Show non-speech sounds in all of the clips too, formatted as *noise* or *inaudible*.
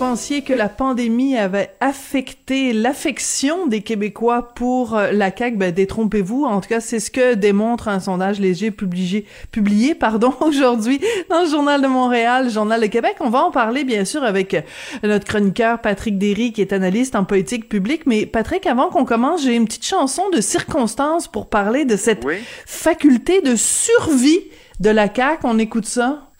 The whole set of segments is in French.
pensiez que la pandémie avait affecté l'affection des Québécois pour euh, la CAQ, ben détrompez-vous. En tout cas, c'est ce que démontre un sondage léger publié, publié pardon, *laughs* aujourd'hui dans le Journal de Montréal, le Journal de Québec. On va en parler, bien sûr, avec euh, notre chroniqueur Patrick Derry, qui est analyste en politique publique. Mais Patrick, avant qu'on commence, j'ai une petite chanson de circonstance pour parler de cette faculté de survie de la CAQ. On écoute ça.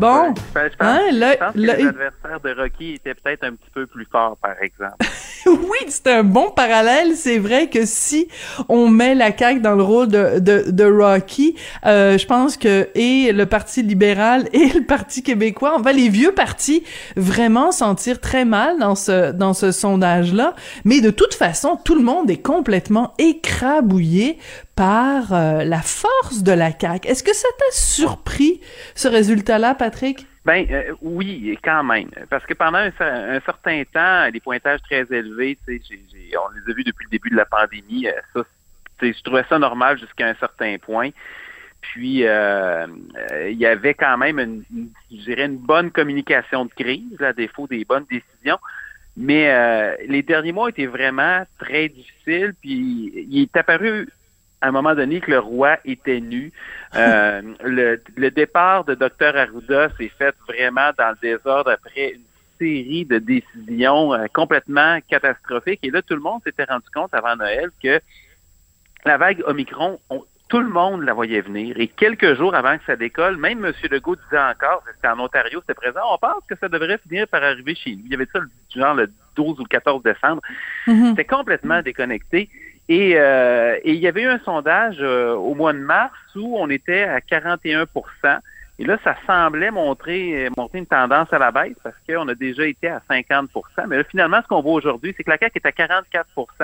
Bon, hein, je pense que l'adversaire de Rocky était peut-être un petit peu plus fort, par exemple. *laughs* *laughs* oui, c'est un bon parallèle. C'est vrai que si on met la CAQ dans le rôle de, de, de Rocky, euh, je pense que et le Parti libéral *laughs* et le Parti québécois, on va les vieux partis vraiment sentir très mal dans ce dans ce sondage-là. Mais de toute façon, tout le monde est complètement écrabouillé par euh, la force de la CAQ. Est-ce que ça t'a surpris ce résultat-là, Patrick? Ben euh, oui, quand même. Parce que pendant un, certain temps, des pointages très élevés, on les a vus depuis le début de la pandémie. Euh, ça, je trouvais ça normal jusqu'à un certain point. Puis euh, il y avait quand même une, dirais une bonne communication de crise, à défaut des bonnes décisions. Mais les derniers mois étaient vraiment très difficiles. Puis il est apparu à un moment donné que le roi était nu. Euh, *laughs* le, le, départ de Dr Arruda s'est fait vraiment dans le désordre après une série de décisions euh, complètement catastrophiques. Et là, tout le monde s'était rendu compte avant Noël que la vague Omicron, tout le monde la voyait venir. Et quelques jours avant que ça décolle, même M. Legault disait encore, c'était en Ontario, c'était présent, on pense que ça devrait finir par arriver chez nous. Il y avait ça genre le 12 ou le 14 décembre. Mm-hmm. C'était complètement déconnecté. Euh, et, il y avait eu un sondage euh, au mois de mars où on était à 41% et là, ça semblait montrer, montrer une tendance à la baisse parce qu'on a déjà été à 50% Mais là, finalement, ce qu'on voit aujourd'hui, c'est que la CAQ est à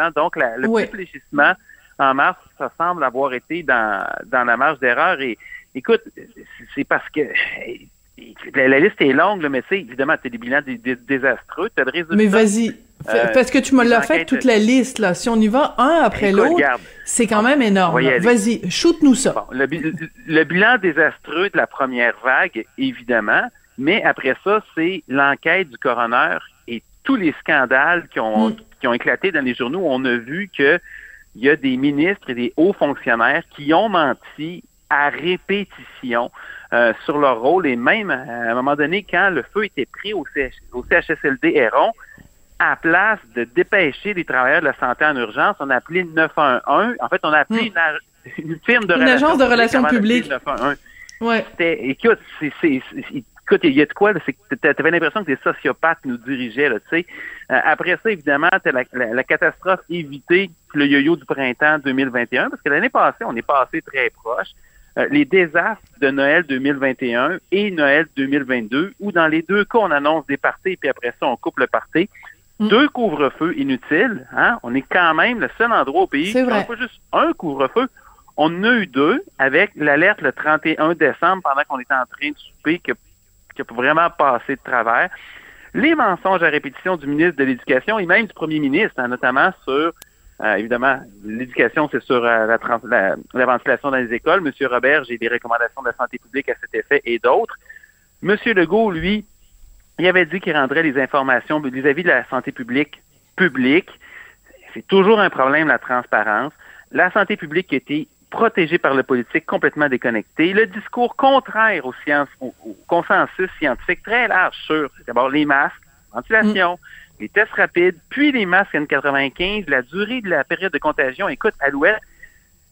44% Donc, le oui. fléchissement en mars, ça semble avoir été dans, dans la marge d'erreur. Et écoute, c'est parce que la, liste est longue, mais c'est évidemment, c'est des bilans désastreux. As mais vas-y, euh, parce que tu me l'as fait toute la liste, là. Si on y va un après l'autre, c'est quand même énorme. Vas-y, shoot-nous ça. le, le, bilan désastreux de la première vague, évidemment, mais après ça, c'est l'enquête du coroner et tous les scandales qui ont, mm. qui ont éclaté dans les journaux. On a vu que il y a des ministres et des hauts fonctionnaires qui ont menti à répétition euh, sur leur rôle et même à un moment donné, quand le feu était pris au, au CHSLD Héron, à place de dépêcher les travailleurs de la santé en urgence, on a appelé le 911. En fait, on a appelé hmm. une, firme de une agence de relations publiques. Ouais. Écoute, c'est, écoute, il y a de quoi, c'est que avais l'impression que des sociopathes nous dirigeaient, là, tu sais. Euh, après ça, évidemment, t'as la, la, catastrophe évitée, le yo-yo du printemps 2021, parce que l'année passée, on est passé très proche. Euh, les désastres de Noël 2021 et Noël 2022, où dans les deux cas, on annonce des parties, puis après ça, on coupe le parti. Mm. Deux couvre-feux inutiles. Hein? On est quand même le seul endroit au pays qui n'a pas juste un couvre-feu. On en a eu deux avec l'alerte le 31 décembre pendant qu'on était en train de souper qui a, vraiment passé de travers. les mensonges à répétition du ministre de l'Éducation et même du premier ministre, hein, notamment sur euh, évidemment, l'éducation, c'est sur euh, la, la, ventilation dans les écoles. Monsieur Robert, j'ai des recommandations de la santé publique à cet effet et d'autres. Monsieur Legault, lui, il avait dit qu'il rendrait les informations vis-à-vis de la santé publique publique. C'est toujours un problème, la transparence. La santé publique a été protégée par le politique, complètement déconnectée. Le discours contraire aux sciences, au, consensus scientifique très large sur d'abord les masques, ventilation, les tests rapides, puis les masques N95, la durée de la période de contagion. Écoute, Alouette,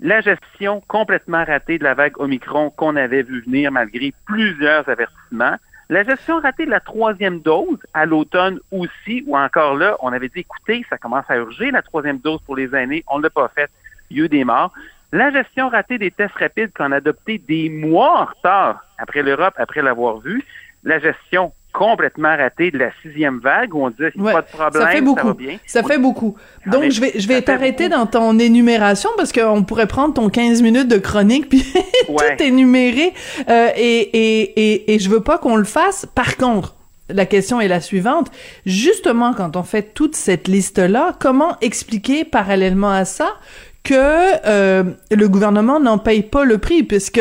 la gestion complètement ratée de la vague Omicron qu'on avait vu venir malgré plusieurs avertissements. La gestion ratée de la troisième dose à l'automne aussi, ou encore là, on avait dit, écoutez, ça commence à urger la troisième dose pour les aînés, on ne l'a pas fait, il y a eu des morts. La gestion ratée des tests rapides qu'on a adopté des mois en retard après l'Europe, après l'avoir vu. La gestion complètement raté de la sixième vague où on disait ouais, pas de problème, ça fait beaucoup. va bien. Ça fait beaucoup. Ah, Donc je vais je vais t'arrêter dans ton énumération parce qu'on pourrait prendre ton 15 minutes de chronique puis *laughs* tout énumérer euh, et, et et et je veux pas qu'on le fasse. Par contre, la question est la suivante. Justement, quand on fait toute cette liste-là, comment expliquer parallèlement à ça que euh, le gouvernement n'en paye pas le prix, puisque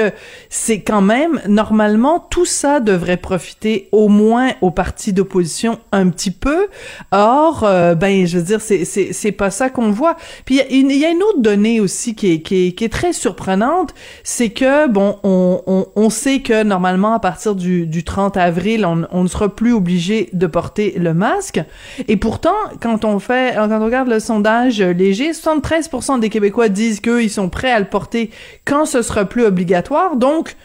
c'est quand même, normalement, tout ça devrait profiter au moins aux partis d'opposition un petit peu. Or, euh, ben, je veux dire, c'est, c'est, c'est pas ça qu'on voit. Puis il y, a une autre donnée aussi qui est, qui est, qui est très surprenante, c'est que, bon, on, on, on, sait que normalement, à partir du, du 30 avril, on, on ne sera plus obligé de porter le masque. Et pourtant, quand on fait, quand on regarde le sondage léger, 73% des Québécois Québécois disent qu'ils sont prêts à le porter quand ce sera plus obligatoire. Donc,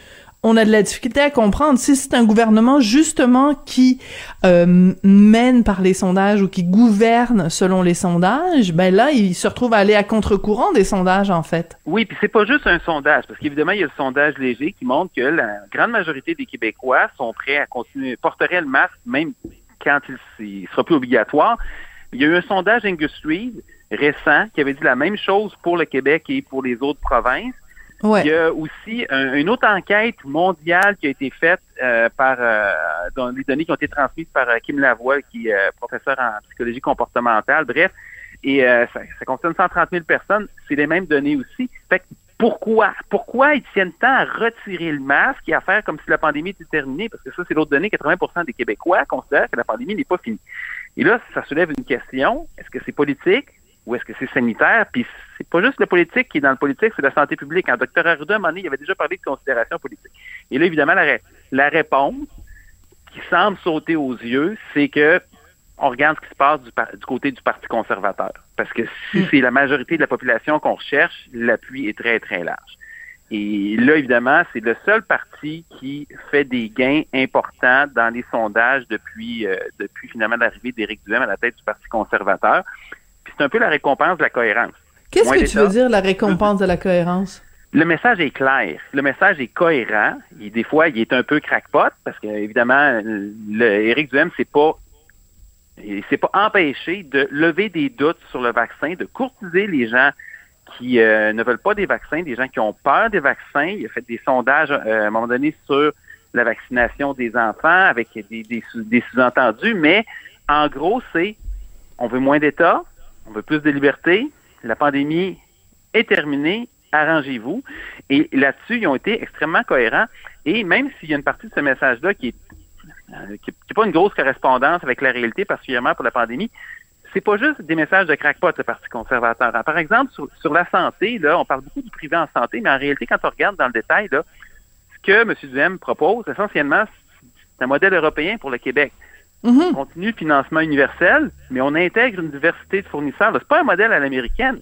on a de la difficulté à comprendre si c'est un gouvernement justement qui euh, mène par les sondages ou qui gouverne selon les sondages, ben là il se retrouve à aller à contre-courant des sondages en fait. Oui, puis c'est pas juste un sondage parce qu'évidemment il y a le sondage léger qui montre que la grande majorité des Québécois sont prêts à continuer porteraient le masque même quand il, sera plus obligatoire. Il y a eu un sondage Industry récent qui avait dit la même chose pour le Québec et pour les autres provinces. Il y a aussi une autre enquête mondiale qui a été faite euh, par euh, dans les données qui ont été transmises par euh, Kim Lavoie, qui est professeur en psychologie comportementale. Bref, et ça, ça, concerne 130 000 personnes. C'est les mêmes données aussi. Fait pourquoi? Pourquoi ils tiennent tant à retirer le masque et à faire comme si la pandémie était terminée? Parce que ça, c'est l'autre donnée. 80% des Québécois considèrent que la pandémie n'est pas finie. Et là, ça soulève une question. Est-ce que c'est politique? Ou est-ce que c'est sanitaire? Puis c'est pas juste le politique qui est dans le politique, c'est la santé publique. Un docteur Arruda, à un moment donné, il avait déjà parlé de considération politique. Et là, évidemment, la, la réponse qui semble sauter aux yeux, c'est que on regarde ce qui se passe du, du côté du Parti conservateur. Parce que si hmm. c'est la majorité de la population qu'on recherche, l'appui est très, très large. Et là, évidemment, c'est le seul parti qui fait des gains importants dans les sondages depuis, euh, depuis finalement l'arrivée d'Éric Duhem à la tête du Parti conservateur c'est un peu la récompense de la cohérence. Qu'est-ce que tu veux dire, la récompense de la cohérence? Le message est clair. Le message est cohérent. des fois, il est un peu crackpot parce qu'évidemment, Éric Duhem, c'est pas il s'est pas empêché de lever des doutes sur le vaccin, de courtiser les gens qui euh, ne veulent pas des vaccins, des gens qui ont peur des vaccins. Il a fait des sondages euh, à un moment donné sur la vaccination des enfants avec des, des sous-entendus, mais en gros, c'est on veut moins d'État, on veut plus de liberté, la pandémie est terminée, arrangez-vous. Et là-dessus, ils ont été extrêmement cohérents. Et même s'il y a une partie de ce message-là qui est euh, n'est pas une grosse correspondance avec la réalité, particulièrement pour la pandémie, c'est pas juste des messages de crackpot, le Parti conservateur. Par exemple, sur, la santé, on parle beaucoup du privé en santé, mais en réalité, quand on regarde dans le détail, ce que M. Duhem propose, essentiellement, c'est un modèle européen pour le Québec. Mm-hmm. On continue le financement universel, mais on intègre une diversité de fournisseurs. C'est pas un modèle à l'américaine.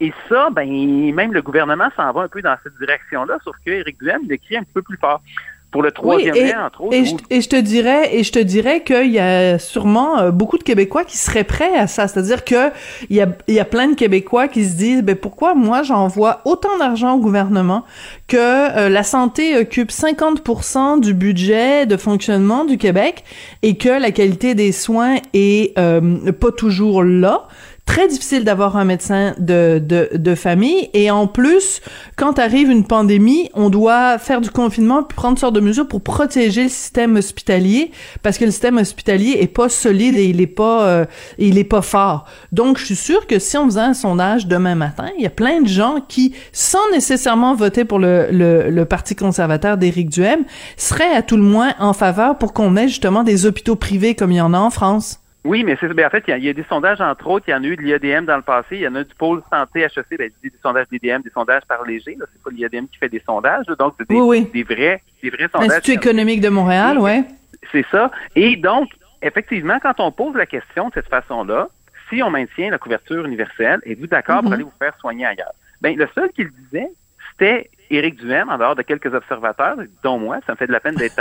Et ça, ben, même le gouvernement s'en va un peu dans cette direction-là, sauf que Éric Duhem l'écrit un peu plus fort pour le troisième oui, entre autres. Et je, et je, te dirais, et je te dirais qu'il y a sûrement euh, beaucoup de Québécois qui seraient prêts à ça. C'est-à-dire que il y a, il y a plein de Québécois qui se disent, ben pourquoi moi j'envoie autant d'argent au gouvernement que euh, la santé occupe 50% du budget de fonctionnement du Québec et que la qualité des soins est euh, pas toujours là? Très difficile d'avoir un médecin de, de, de famille. Et en plus, quand arrive une pandémie, on doit faire du confinement puis prendre sortes de mesures pour protéger le système hospitalier parce que le système hospitalier est pas solide et il est pas, euh, il est pas fort. Donc, je suis sûre que si on faisait un sondage demain matin, il y a plein de gens qui, sans nécessairement voter pour le, le, le Parti conservateur d'Éric Duhem, seraient à tout le moins en faveur pour qu'on ait justement des hôpitaux privés comme il y en a en France. Oui, mais c'est ben, en fait, il y, a, des sondages, entre autres, il y en a eu de l'IADM dans le passé, il y en a du pôle santé HEC, ben, des sondages d'IADM, des sondages par léger, c'est pas l'IADM qui fait des sondages, donc c'est des, vrais, des vrais sondages. L'Institut économique de Montréal, oui. C'est ça. Et donc, effectivement, quand on pose la question de cette façon-là, si on maintient la couverture universelle, êtes-vous d'accord pour mm-hmm. aller vous faire soigner ailleurs? Ben, le seul qui le disait, c'était Éric Duhem, en dehors de quelques observateurs, dont moi, ça me fait de la peine d'être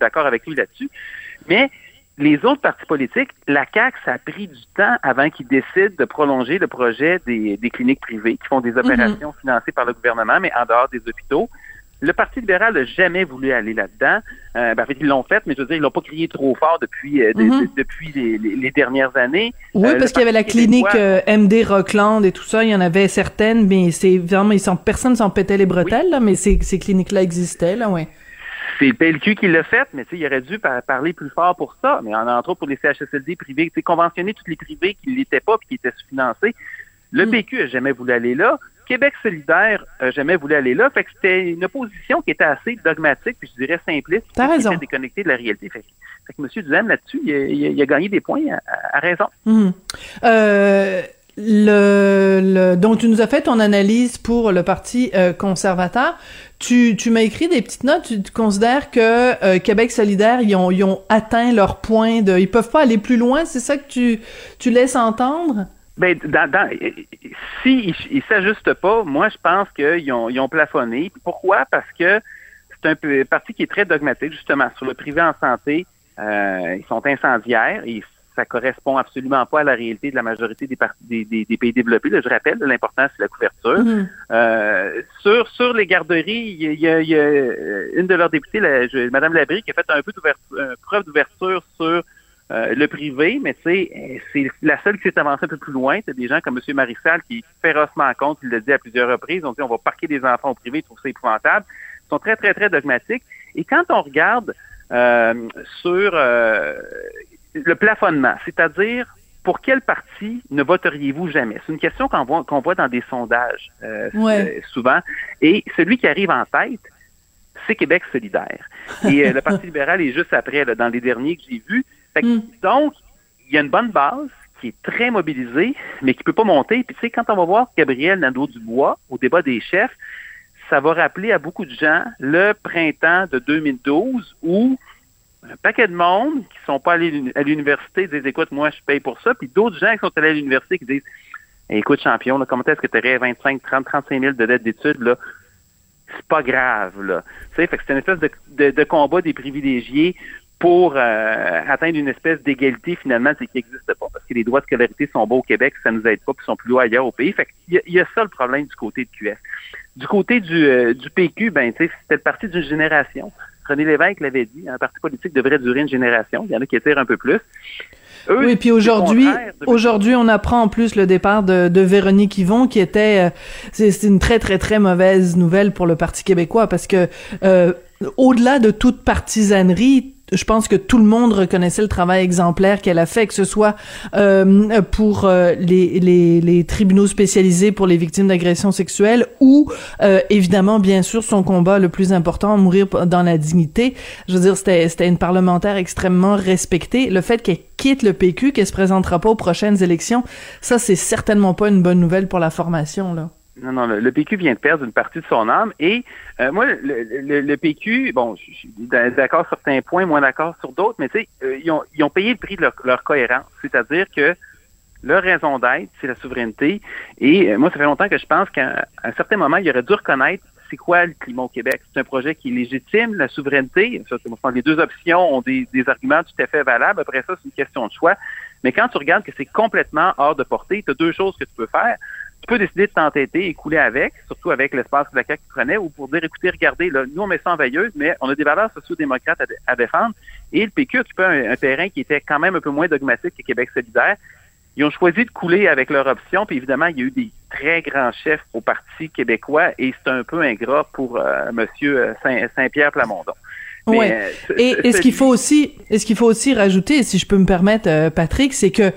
d'accord avec lui là-dessus. Mais les autres partis politiques, la CAQ, ça a pris du temps avant qu'ils décident de prolonger le projet des, cliniques privées qui font des mhm. opérations financées par le gouvernement, mais en dehors des hôpitaux. Le Parti libéral n'a jamais voulu aller là-dedans. Euh, ben, en fait, ils l'ont fait, mais je veux dire, ils l'ont pas crié trop fort depuis euh, mhm. depuis les, dernières années. Oui, euh, parce qu'il y avait la clinique MD Rockland et tout ça. Il y en avait certaines, mais c'est vraiment, ils sont, personne s'en pétait les bretelles, là, mais ces, ces cliniques-là existaient, là, ouais c'est le PLQ qui l'a fait, mais il aurait dû parler plus fort pour ça. Mais en, entre autres pour les CHSLD privés, conventionner toutes les privés qui ne l'étaient pas et qui étaient sous-financés. Le mm. PQ n'a jamais voulu aller là. Québec solidaire n'a jamais voulu aller là. Fait que c'était une opposition qui était assez dogmatique, puis je dirais simpliste, T'as raison. qui déconnectée de la réalité. Fait, que M. Duhem, là-dessus, il, a gagné des points à, raison. Mm. Euh, le, le, donc tu nous as fait ton analyse pour le parti euh, conservateur. Tu, tu m'as écrit des petites notes. Tu, considères que euh, Québec solidaire ils ont, ils ont atteint leur point de, ils peuvent pas aller plus loin. C'est ça que tu, tu laisses entendre? Ben, dans, dans, si ils, s'ajustent pas, moi je pense qu'ils ont, ils ont plafonné. Pourquoi? Parce que c'est un parti qui est très dogmatique justement sur le privé en santé. Euh, ils sont incendiaires. Ils ça correspond absolument pas à la réalité de la majorité des, des, pays développés. je rappelle, l'important, c'est la couverture. Mm-hmm. Euh, sur, sur les garderies, il y, a, euh, une de leurs députées, la, Mme Labrie, qui a fait un peu d'ouverture, preuve d'ouverture sur euh, le privé, mais c'est la seule qui s'est avancée un peu plus loin. C'est des gens comme M. Marissal qui férocement compte, il l'a dit à plusieurs reprises, on dit on va parquer des enfants au privé, ils trouvent ça épouvantable. Ils sont très, très, très dogmatiques. Et quand on regarde sur le plafonnement, c'est-à-dire pour quel parti ne voteriez-vous jamais? C'est une question qu'on voit, qu'on voit dans des sondages euh, euh, souvent. Et celui qui arrive en tête, c'est Québec solidaire. Et euh, le Parti *laughs* libéral est juste après, dans les derniers que j'ai vus. Hmm. Donc, il y a une bonne base qui est très mobilisée, mais qui peut pas monter. Puis tu sais, quand on va voir Gabriel Nadeau-Dubois au débat des chefs, ça va rappeler à beaucoup de gens le printemps de 2012 où un paquet de monde qui sont pas allés à l'université disent écoute moi je paye pour ça. Puis d'autres gens qui sont allés à l'université qui disent écoute champion comment est-ce que tu aurais 25 30 35 000 de dettes d'études c'est pas grave là. Tu sais c'est une espèce de, de, combat des privilégiés pour euh, atteindre une espèce d'égalité finalement qui n'existe pas. Parce que les droits de scolarité sont bas au Québec ça nous aide pas puis sont plus loin ailleurs au pays. Fait qu'il y, y, a ça le problème du côté de QS du côté du, euh, du PQ ben tu sais c'était le parti d'une génération René Lévesque l'avait dit, un parti politique devrait durer une génération. Il y en a qui étirent un peu plus. oui, puis aujourd'hui, aujourd'hui, on apprend en plus le départ de, de Véronique Yvon, qui était, euh, c'est une très très très mauvaise nouvelle pour le Parti québécois parce que euh, au-delà de toute partisanerie, je pense que tout le monde reconnaissait le travail exemplaire qu'elle a fait, que ce soit euh, pour euh, les, les, les, tribunaux spécialisés pour les victimes d'agressions sexuelles ou euh, évidemment, bien sûr, son combat le plus important, mourir dans la dignité. Je veux dire, c'était, c'était une parlementaire extrêmement respectée. Le fait qu'elle quitte le PQ, qu'elle se présentera pas aux prochaines élections, ça, c'est certainement pas une bonne nouvelle pour la formation, là. Non, non, le, PQ vient de perdre une partie de son âme. Et euh, moi, le, PQ, bon, je suis d'accord sur certains points, moins d'accord sur d'autres, mais tu sais, euh, ils, ont, ils ont payé le prix de leur, cohérence. C'est-à-dire que leur raison d'être, c'est la souveraineté. Et euh, moi, ça fait longtemps que je pense qu'à un certain moment, il aurait dû reconnaître c'est quoi le climat au Québec. C'est un projet qui est légitime, la souveraineté. Ça, les deux options ont des, des arguments tout à fait valables. Après ça, c'est une question de choix. Mais quand tu regardes que c'est complètement hors de portée, tu as deux choses que tu peux faire peux décider de t'entêter et couler avec, surtout avec l'espace que la CAQ prenait, ou pour dire, écoutez, regardez, là, nous, on met ça en veilleuse, mais on a des valeurs socio-démocrates à, défendre. Et le PQ occupait un, un, terrain qui était quand même un peu moins dogmatique que Québec solidaire. ils ont choisi de couler avec leur option, puis évidemment, il y a eu des très grands chefs au Parti québécois, et c'est un peu ingrat pour euh, Monsieur Saint-Pierre Plamondon. Ouais. et, et ce qu'il faut aussi, est ce qu'il faut aussi rajouter, si je peux me permettre, Patrick, c'est que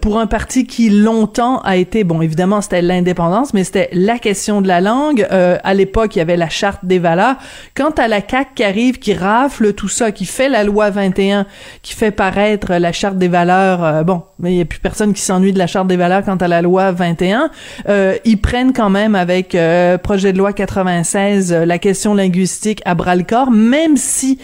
pour un parti qui longtemps a été bon évidemment c'était l'indépendance mais c'était la question de la langue. Euh, à l'époque il y avait la charte des valeurs. Quant à la CAC qui arrive qui rafle tout ça qui fait la loi 21 qui fait paraître la charte des valeurs euh, bon mais il y a plus personne qui s'ennuie de la charte des valeurs quant à la loi 21 euh, ils prennent quand même avec euh, projet de loi 96 la question linguistique à bras le corps même si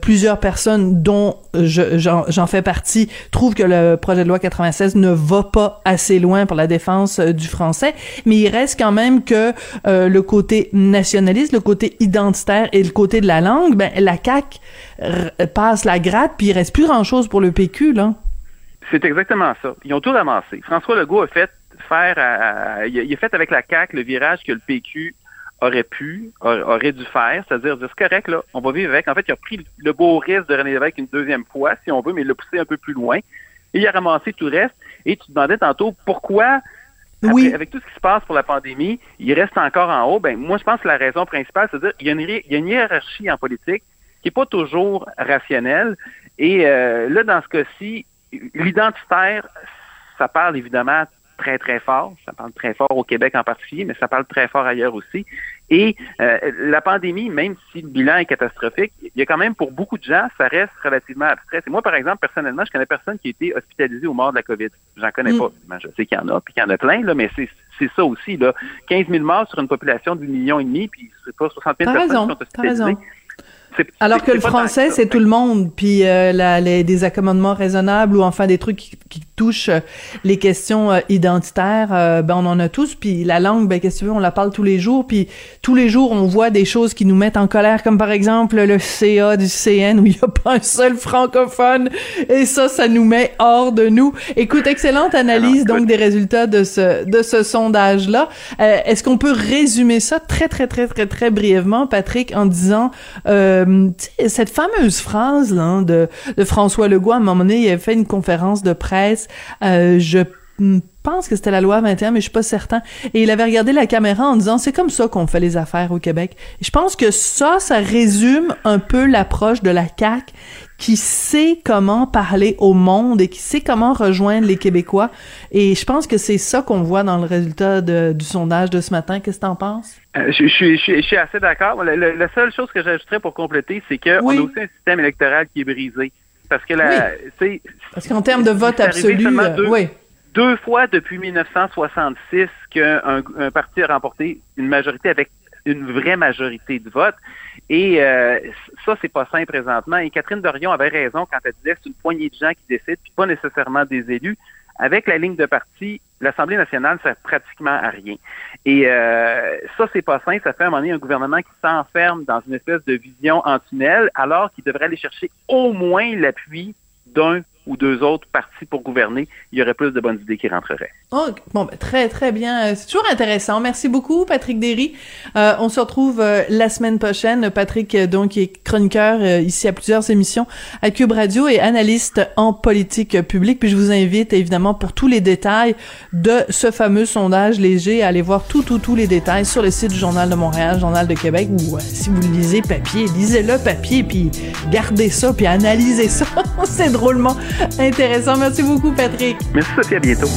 plusieurs personnes dont j'en fais partie trouvent que le projet de loi 96 ne va pas assez loin pour la défense euh, du français, mais il reste quand même que euh, le côté nationaliste, le côté identitaire et le côté de la langue, ben la CAQ passe la gratte, puis il reste plus grand-chose pour le PQ, là. C'est exactement ça. Ils ont tout ramassé. François Legault a fait faire, il a fait avec la CAQ le virage que le PQ aurait pu, aurait dû faire, c'est-à-dire c'est correct, là, on va vivre avec. En fait, il a pris le beau risque de René Lévesque une deuxième fois, si on veut, mais il l'a poussé un peu plus loin il a ramassé tout le reste. Et tu te demandais tantôt pourquoi, oui. avec tout ce qui se passe pour la pandémie, il reste encore en haut. Ben, moi, je pense que la raison principale, c'est dire qu'il y, a une, il y a une hiérarchie en politique qui n'est pas toujours rationnelle. Et euh, là, dans ce cas-ci, l'identitaire, ça parle évidemment très, très fort. Ça parle très fort au Québec en particulier, mais ça parle très fort ailleurs aussi. Et euh, la pandémie, même si le bilan est catastrophique, il y a quand même pour beaucoup de gens, ça reste relativement abstrait. Et moi, par exemple, personnellement, je connais personne qui a été hospitalisé au mort de la COVID. J'en connais mm. pas. je sais qu'il y en a, puis qu'il y en a plein, là, mais c'est ça aussi. Là. 15 000 morts sur une population de 1,5 million et demi, puis c'est pas 60 000 personnes qui sont hospitalisées. Alors que le français, c'est tout le monde, puis euh, la, les, des accommodements raisonnables ou enfin des trucs qui, qui touchent euh, les questions euh, identitaires, euh, ben on en a tous. Puis la langue, ben qu'est-ce que tu veux, on la parle tous les jours. Puis tous les jours, on voit des choses qui nous mettent en colère, comme par exemple le CA du CN où il n'y a pas un seul francophone. Et ça, ça nous met hors de nous. Écoute, excellente analyse donc des résultats de ce de ce sondage-là. Est-ce qu'on peut résumer ça très très très très très brièvement, Patrick, en disant euh, cette fameuse phrase de, François Legault, à un moment donné, il a fait une conférence de presse. Euh, je pense que c'était la loi 21, mais je suis pas certain. Et il avait regardé la caméra en disant c'est comme ça qu'on fait les affaires au Québec. Je pense que ça, ça résume un peu l'approche de la CAC qui sait comment parler au monde et qui sait comment rejoindre les Québécois. Et je pense que c'est ça qu'on voit dans le résultat du sondage de ce matin. Qu'est-ce que t'en penses? Euh, je, je, je, suis assez d'accord. La, seule chose que j'ajouterais pour compléter, c'est qu'on a aussi un système électoral qui est brisé. Parce que la, oui. Parce qu'en termes de vote absolu, deux, oui. deux fois depuis 1966 qu'un un parti a remporté une majorité avec une vraie majorité de vote. Et euh, ça, c'est pas sain présentement. Et Catherine Dorion avait raison quand elle disait c'est une poignée de gens qui décident, puis pas nécessairement des élus. Avec la ligne de parti, l'Assemblée nationale sert pratiquement à rien. Et euh, ça, c'est pas sain. Ça fait à un moment donné un gouvernement qui s'enferme dans une espèce de vision en tunnel, alors qu'il devrait aller chercher au moins l'appui d'un ou deux autres partis pour gouverner, il y aurait plus de bonnes idées qui rentreraient. Oh, bon, ben, très, très bien. C'est toujours intéressant. Merci beaucoup, Patrick Derry. Euh, on se retrouve euh, la semaine prochaine. Patrick, euh, donc, est chroniqueur euh, ici à plusieurs émissions à Cube Radio et analyste en politique publique. Puis je vous invite, évidemment, pour tous les détails de ce fameux sondage léger, à aller voir tout, tout, tous les détails sur le site du Journal de Montréal, Journal de Québec, ou si vous lisez papier, lisez-le papier, puis gardez ça, puis analysez ça. *laughs* C'est drôlement intéressant. Merci beaucoup, Patrick. Merci, Sophie. À bientôt.